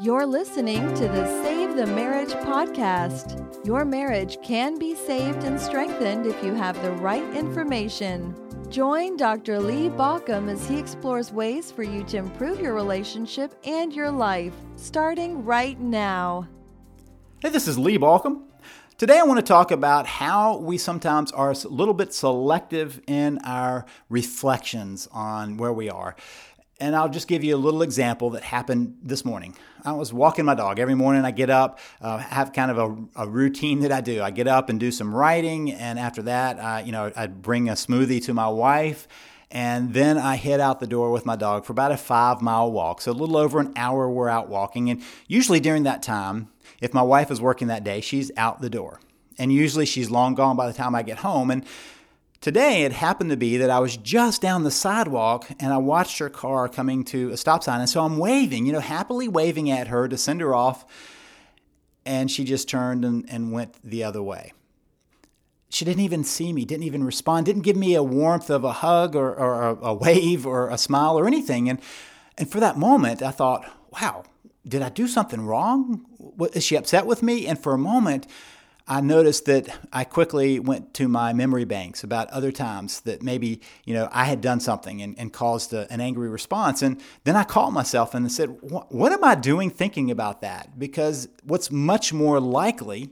You're listening to the Save the Marriage podcast. Your marriage can be saved and strengthened if you have the right information. Join Dr. Lee Baucom as he explores ways for you to improve your relationship and your life, starting right now. Hey, this is Lee Baucom. Today I want to talk about how we sometimes are a little bit selective in our reflections on where we are. And I'll just give you a little example that happened this morning. I was walking my dog. Every morning I get up, uh, have kind of a, a, routine that I do. I get up and do some writing, and after that, I, you know, I bring a smoothie to my wife, and then I head out the door with my dog for about a five mile walk. So a little over an hour we're out walking, and usually during that time, if my wife is working that day, she's out the door, and usually she's long gone by the time I get home, and Today, it happened to be that I was just down the sidewalk and I watched her car coming to a stop sign. And so I'm waving, you know, happily waving at her to send her off. And she just turned and, and went the other way. She didn't even see me, didn't even respond, didn't give me a warmth of a hug or, or a, a wave or a smile or anything. And, and for that moment, I thought, wow, did I do something wrong? Is she upset with me? And for a moment, I noticed that I quickly went to my memory banks about other times that maybe, you know, I had done something and, and caused a, an angry response. And then I caught myself and said, what am I doing thinking about that? Because what's much more likely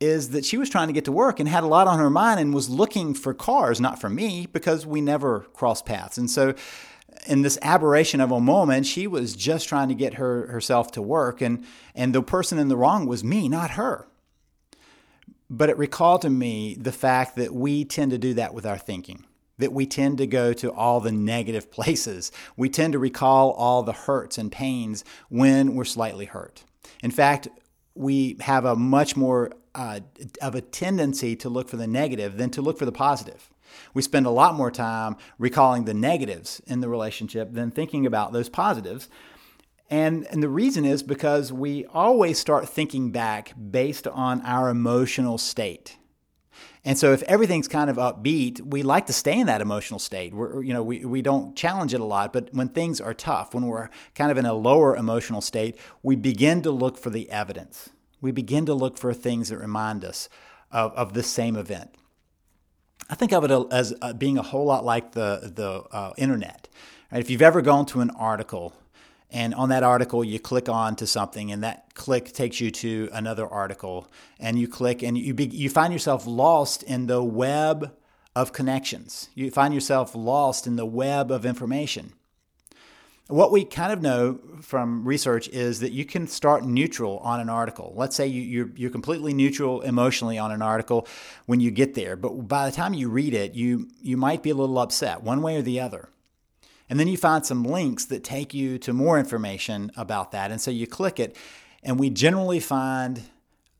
is that she was trying to get to work and had a lot on her mind and was looking for cars, not for me, because we never cross paths. And so in this aberration of a moment, she was just trying to get her herself to work and and the person in the wrong was me, not her. But it recalled to me the fact that we tend to do that with our thinking, that we tend to go to all the negative places. We tend to recall all the hurts and pains when we're slightly hurt. In fact, we have a much more uh, of a tendency to look for the negative than to look for the positive. We spend a lot more time recalling the negatives in the relationship than thinking about those positives. And, and the reason is because we always start thinking back based on our emotional state. And so if everything's kind of upbeat, we like to stay in that emotional state. We're, you know, we, we don't challenge it a lot, but when things are tough, when we're kind of in a lower emotional state, we begin to look for the evidence. We begin to look for things that remind us of, of this same event. I think of it as being a whole lot like the, the uh, internet. Right? If you've ever gone to an article and on that article you click on to something and that click takes you to another article and you click and you be, you find yourself lost in the web of connections you find yourself lost in the web of information what we kind of know from research is that you can start neutral on an article. Let's say you, you're, you're completely neutral emotionally on an article when you get there, but by the time you read it, you, you might be a little upset one way or the other. And then you find some links that take you to more information about that. And so you click it, and we generally find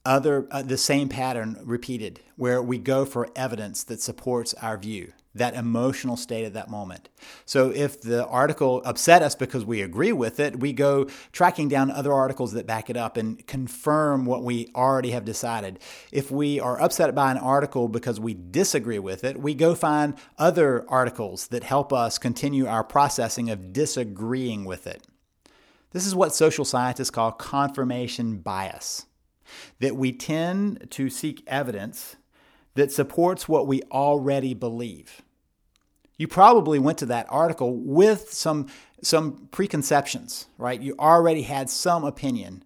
other uh, the same pattern repeated where we go for evidence that supports our view that emotional state at that moment. So if the article upset us because we agree with it, we go tracking down other articles that back it up and confirm what we already have decided. If we are upset by an article because we disagree with it, we go find other articles that help us continue our processing of disagreeing with it. This is what social scientists call confirmation bias. That we tend to seek evidence that supports what we already believe. You probably went to that article with some, some preconceptions, right? You already had some opinion.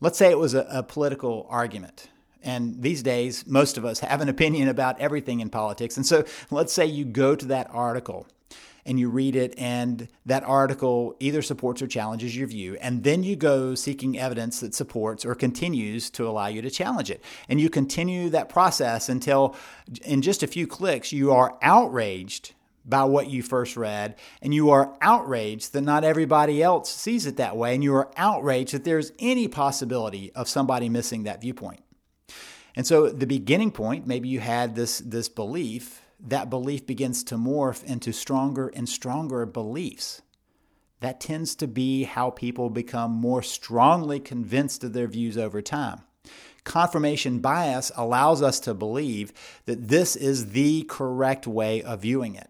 Let's say it was a, a political argument. And these days, most of us have an opinion about everything in politics. And so let's say you go to that article and you read it, and that article either supports or challenges your view, and then you go seeking evidence that supports or continues to allow you to challenge it. And you continue that process until, in just a few clicks, you are outraged by what you first read, and you are outraged that not everybody else sees it that way, and you are outraged that there's any possibility of somebody missing that viewpoint. And so the beginning point, maybe you had this, this belief that belief begins to morph into stronger and stronger beliefs. That tends to be how people become more strongly convinced of their views over time. Confirmation bias allows us to believe that this is the correct way of viewing it.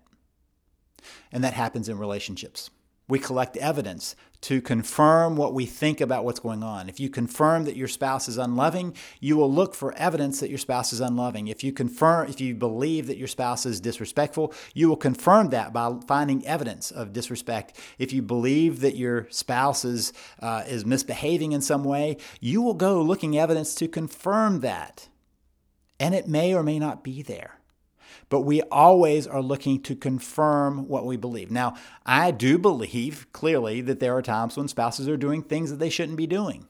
And that happens in relationships. We collect evidence to confirm what we think about what's going on. If you confirm that your spouse is unloving, you will look for evidence that your spouse is unloving. If you confirm if you believe that your spouse is disrespectful, you will confirm that by finding evidence of disrespect. If you believe that your spouse is uh, is misbehaving in some way, you will go looking evidence to confirm that. And it may or may not be there but we always are looking to confirm what we believe. Now, I do believe clearly that there are times when spouses are doing things that they shouldn't be doing.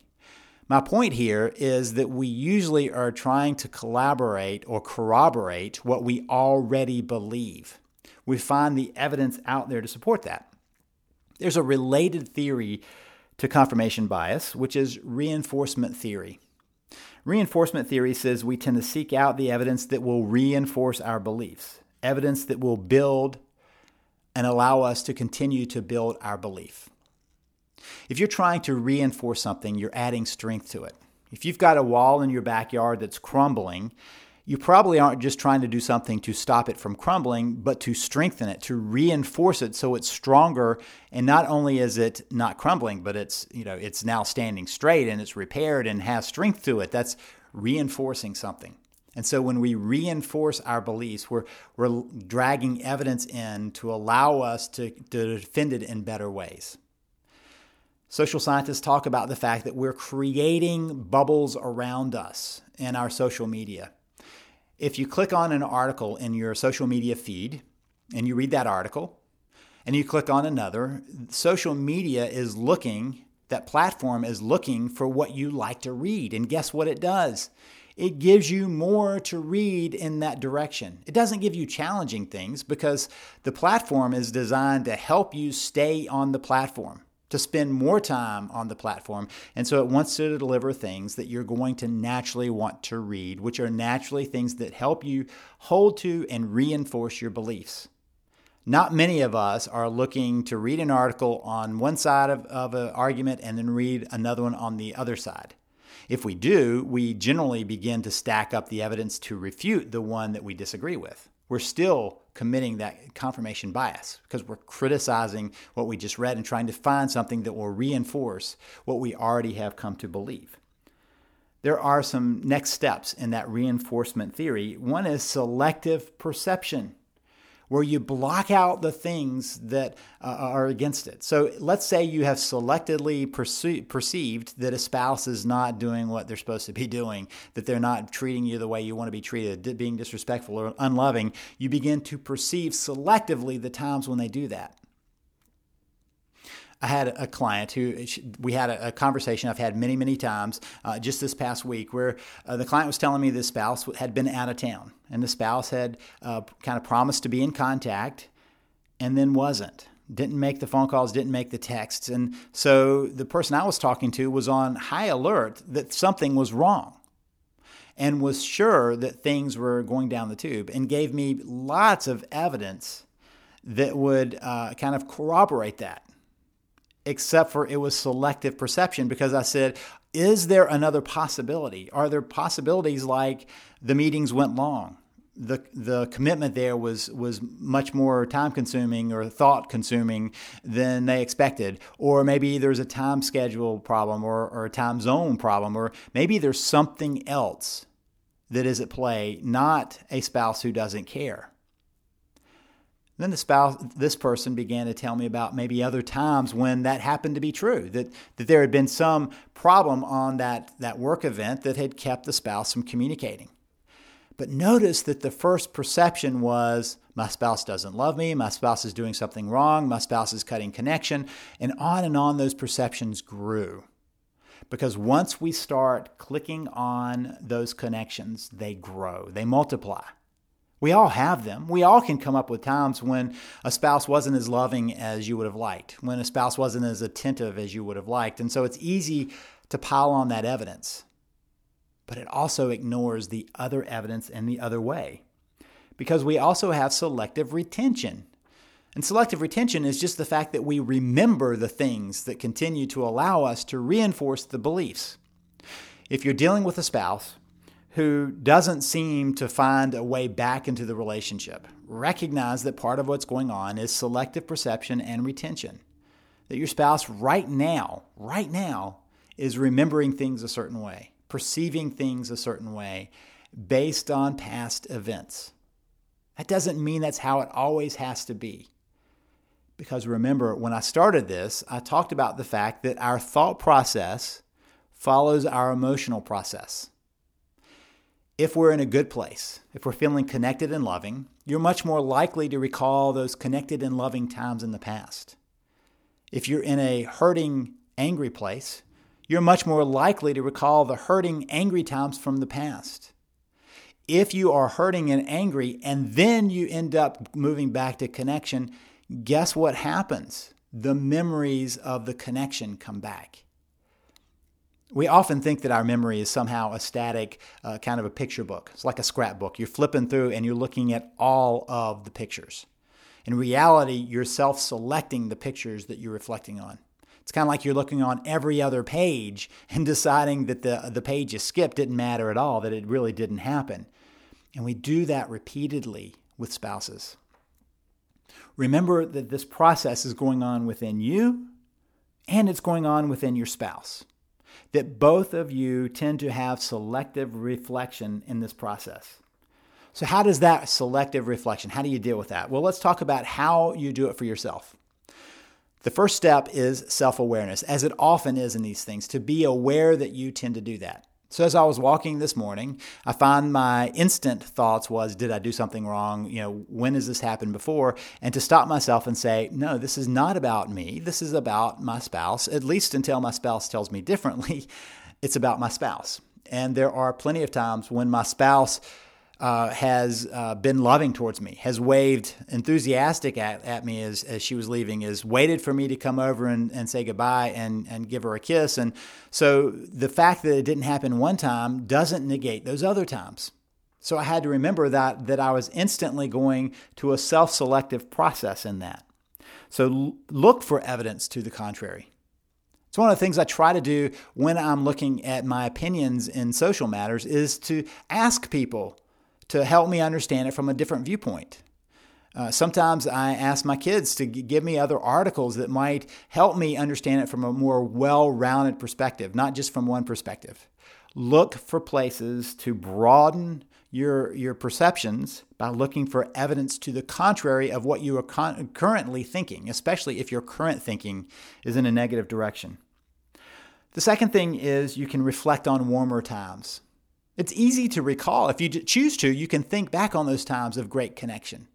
My point here is that we usually are trying to collaborate or corroborate what we already believe. We find the evidence out there to support that. There's a related theory to confirmation bias, which is reinforcement theory. Reinforcement theory says we tend to seek out the evidence that will reinforce our beliefs, evidence that will build and allow us to continue to build our belief. If you're trying to reinforce something, you're adding strength to it. If you've got a wall in your backyard that's crumbling, you probably aren't just trying to do something to stop it from crumbling, but to strengthen it, to reinforce it so it's stronger. And not only is it not crumbling, but it's, you know, it's now standing straight and it's repaired and has strength to it. That's reinforcing something. And so when we reinforce our beliefs, we're, we're dragging evidence in to allow us to, to defend it in better ways. Social scientists talk about the fact that we're creating bubbles around us in our social media if you click on an article in your social media feed and you read that article and you click on another, social media is looking, that platform is looking for what you like to read. And guess what it does? It gives you more to read in that direction. It doesn't give you challenging things because the platform is designed to help you stay on the platform to spend more time on the platform. And so it wants to deliver things that you're going to naturally want to read, which are naturally things that help you hold to and reinforce your beliefs. Not many of us are looking to read an article on one side of, of an argument and then read another one on the other side. If we do, we generally begin to stack up the evidence to refute the one that we disagree with we're still committing that confirmation bias because we're criticizing what we just read and trying to find something that will reinforce what we already have come to believe. There are some next steps in that reinforcement theory. One is selective perception where you block out the things that uh, are against it. So let's say you have selectively perce- perceived that a spouse is not doing what they're supposed to be doing, that they're not treating you the way you want to be treated, being disrespectful or unloving. You begin to perceive selectively the times when they do that. I had a client who we had a, conversation I've had many, many times uh, just this past week where uh, the client was telling me the spouse had been out of town and the spouse had uh, kind of promised to be in contact and then wasn't. Didn't make the phone calls, didn't make the texts. And so the person I was talking to was on high alert that something was wrong and was sure that things were going down the tube and gave me lots of evidence that would uh, kind of corroborate that except for it was selective perception because I said, is there another possibility? Are there possibilities like the meetings went long? The, the commitment there was was much more time consuming or thought consuming than they expected or maybe there's a time schedule problem or, or a time zone problem or maybe there's something else that is at play not a spouse who doesn't care then the spouse, this person began to tell me about maybe other times when that happened to be true, that, that there had been some problem on that, that work event that had kept the spouse from communicating. But notice that the first perception was my spouse doesn't love me, my spouse is doing something wrong, my spouse is cutting connection, and on and on those perceptions grew. Because once we start clicking on those connections, they grow, they multiply. We all have them. We all can come up with times when a spouse wasn't as loving as you would have liked, when a spouse wasn't as attentive as you would have liked. And so it's easy to pile on that evidence. But it also ignores the other evidence in the other way. Because we also have selective retention. And selective retention is just the fact that we remember the things that continue to allow us to reinforce the beliefs. If you're dealing with a spouse who doesn't seem to find a way back into the relationship. Recognize that part of what's going on is selective perception and retention. that your spouse right now, right now, is remembering things a certain way, perceiving things a certain way based on past events. That doesn't mean that's how it always has to be. Because remember, when I started this, I talked about the fact that our thought process follows our emotional process. If we're in a good place, if we're feeling connected and loving, you're much more likely to recall those connected and loving times in the past. If you're in a hurting, angry place, you're much more likely to recall the hurting, angry times from the past. If you are hurting and angry and then you end up moving back to connection, guess what happens? The memories of the connection come back. We often think that our memory is somehow a static, uh, kind of a picture book. It's like a scrapbook. You're flipping through and you're looking at all of the pictures. In reality, you're self selecting the pictures that you're reflecting on. It's kind of like you're looking on every other page and deciding that the, the page you skipped didn't matter at all, that it really didn't happen. And we do that repeatedly with spouses. Remember that this process is going on within you and it's going on within your spouse. That both of you tend to have selective reflection in this process. So, how does that selective reflection, how do you deal with that? Well, let's talk about how you do it for yourself. The first step is self awareness, as it often is in these things, to be aware that you tend to do that. So as I was walking this morning, I find my instant thoughts was, did I do something wrong? You know, when has this happened before? And to stop myself and say, no, this is not about me. This is about my spouse, at least until my spouse tells me differently. It's about my spouse. And there are plenty of times when my spouse uh, has uh, been loving towards me, has waved enthusiastic at, at me as, as she was leaving, has waited for me to come over and, and say goodbye and, and give her a kiss. And so the fact that it didn't happen one time doesn't negate those other times. So I had to remember that, that I was instantly going to a self selective process in that. So l- look for evidence to the contrary. It's one of the things I try to do when I'm looking at my opinions in social matters is to ask people to help me understand it from a different viewpoint. Uh, sometimes I ask my kids to give me other articles that might help me understand it from a more well rounded perspective, not just from one perspective. Look for places to broaden your, your perceptions by looking for evidence to the contrary of what you are con- currently thinking, especially if your current thinking is in a negative direction. The second thing is you can reflect on warmer times. It's easy to recall. If you choose to, you can think back on those times of great connection.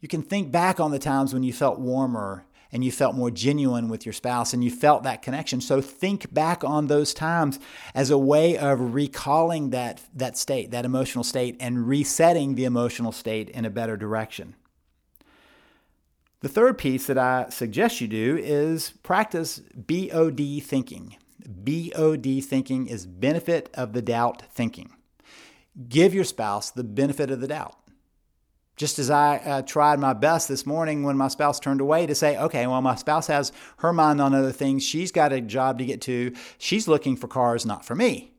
You can think back on the times when you felt warmer and you felt more genuine with your spouse and you felt that connection. So think back on those times as a way of recalling that, that state, that emotional state, and resetting the emotional state in a better direction. The third piece that I suggest you do is practice BOD thinking. BOD thinking is benefit of the doubt thinking. Give your spouse the benefit of the doubt. Just as I uh, tried my best this morning when my spouse turned away to say, okay, well, my spouse has her mind on other things. She's got a job to get to. She's looking for cars, not for me.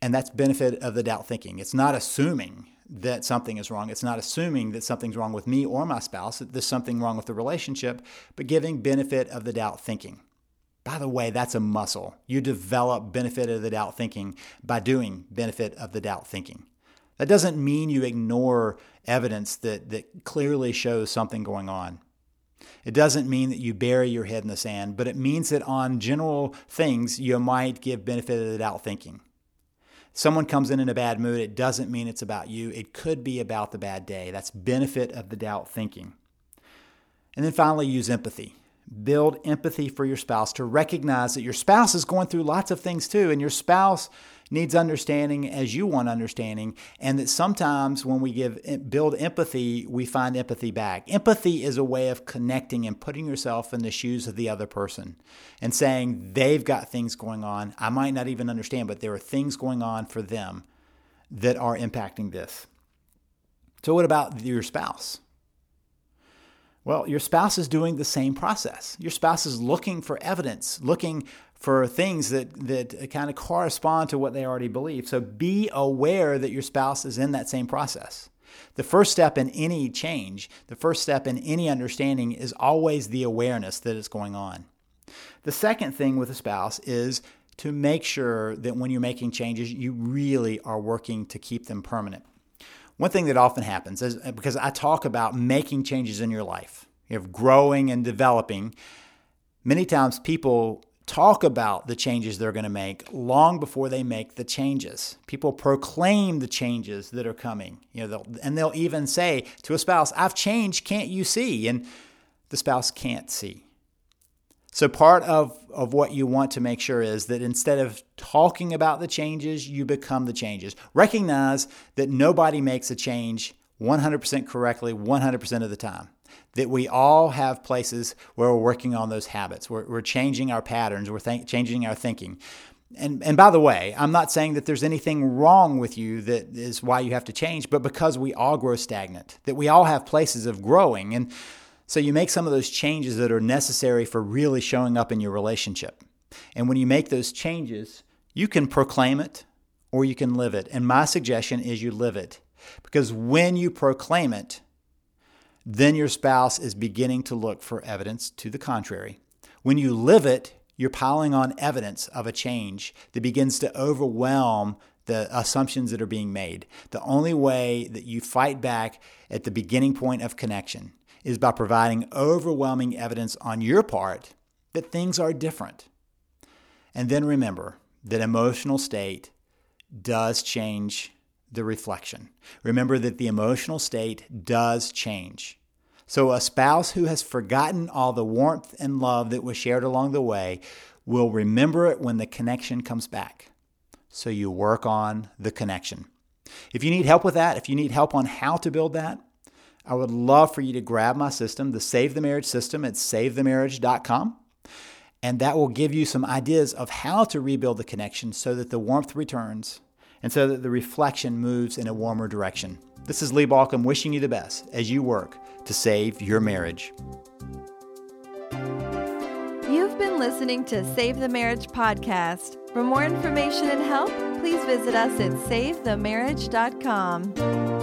And that's benefit of the doubt thinking. It's not assuming that something is wrong. It's not assuming that something's wrong with me or my spouse, that there's something wrong with the relationship, but giving benefit of the doubt thinking. By the way, that's a muscle. You develop benefit of the doubt thinking by doing benefit of the doubt thinking. That doesn't mean you ignore evidence that, that clearly shows something going on. It doesn't mean that you bury your head in the sand, but it means that on general things, you might give benefit of the doubt thinking. Someone comes in in a bad mood, it doesn't mean it's about you. It could be about the bad day. That's benefit of the doubt thinking. And then finally, use empathy build empathy for your spouse to recognize that your spouse is going through lots of things too and your spouse needs understanding as you want understanding and that sometimes when we give build empathy we find empathy back. Empathy is a way of connecting and putting yourself in the shoes of the other person and saying they've got things going on i might not even understand but there are things going on for them that are impacting this. So what about your spouse well, your spouse is doing the same process. Your spouse is looking for evidence, looking for things that, that kind of correspond to what they already believe. So be aware that your spouse is in that same process. The first step in any change, the first step in any understanding is always the awareness that it's going on. The second thing with a spouse is to make sure that when you're making changes, you really are working to keep them permanent. One thing that often happens is uh, because I talk about making changes in your life, you have growing and developing. Many times people talk about the changes they're going to make long before they make the changes. People proclaim the changes that are coming, you know, they'll, and they'll even say to a spouse, "I've changed, can't you see?" And the spouse can't see. So, part of, of what you want to make sure is that instead of talking about the changes, you become the changes. Recognize that nobody makes a change 100% correctly 100% of the time. That we all have places where we're working on those habits, we're, we're changing our patterns, we're th- changing our thinking. And, and by the way, I'm not saying that there's anything wrong with you that is why you have to change, but because we all grow stagnant, that we all have places of growing. And so you make some of those changes that are necessary for really showing up in your relationship. And when you make those changes, you can proclaim it or you can live it. And my suggestion is you live it. Because when you proclaim it, then your spouse is beginning to look for evidence to the contrary. When you live it, you're piling on evidence of a change that begins to overwhelm the assumptions that are being made. The only way that you fight back at the beginning point of connection is by providing overwhelming evidence on your part that things are different. And then remember that emotional state does change the reflection. Remember that the emotional state does change. So, a spouse who has forgotten all the warmth and love that was shared along the way will remember it when the connection comes back. So, you work on the connection. If you need help with that, if you need help on how to build that, I would love for you to grab my system, the Save the Marriage system at savethemarriage.com. And that will give you some ideas of how to rebuild the connection so that the warmth returns and so that the reflection moves in a warmer direction. This is Lee Baucom wishing you the best as you work to save your marriage. You've been listening to Save the Marriage podcast. For more information and help, please visit us at savethemarriage.com.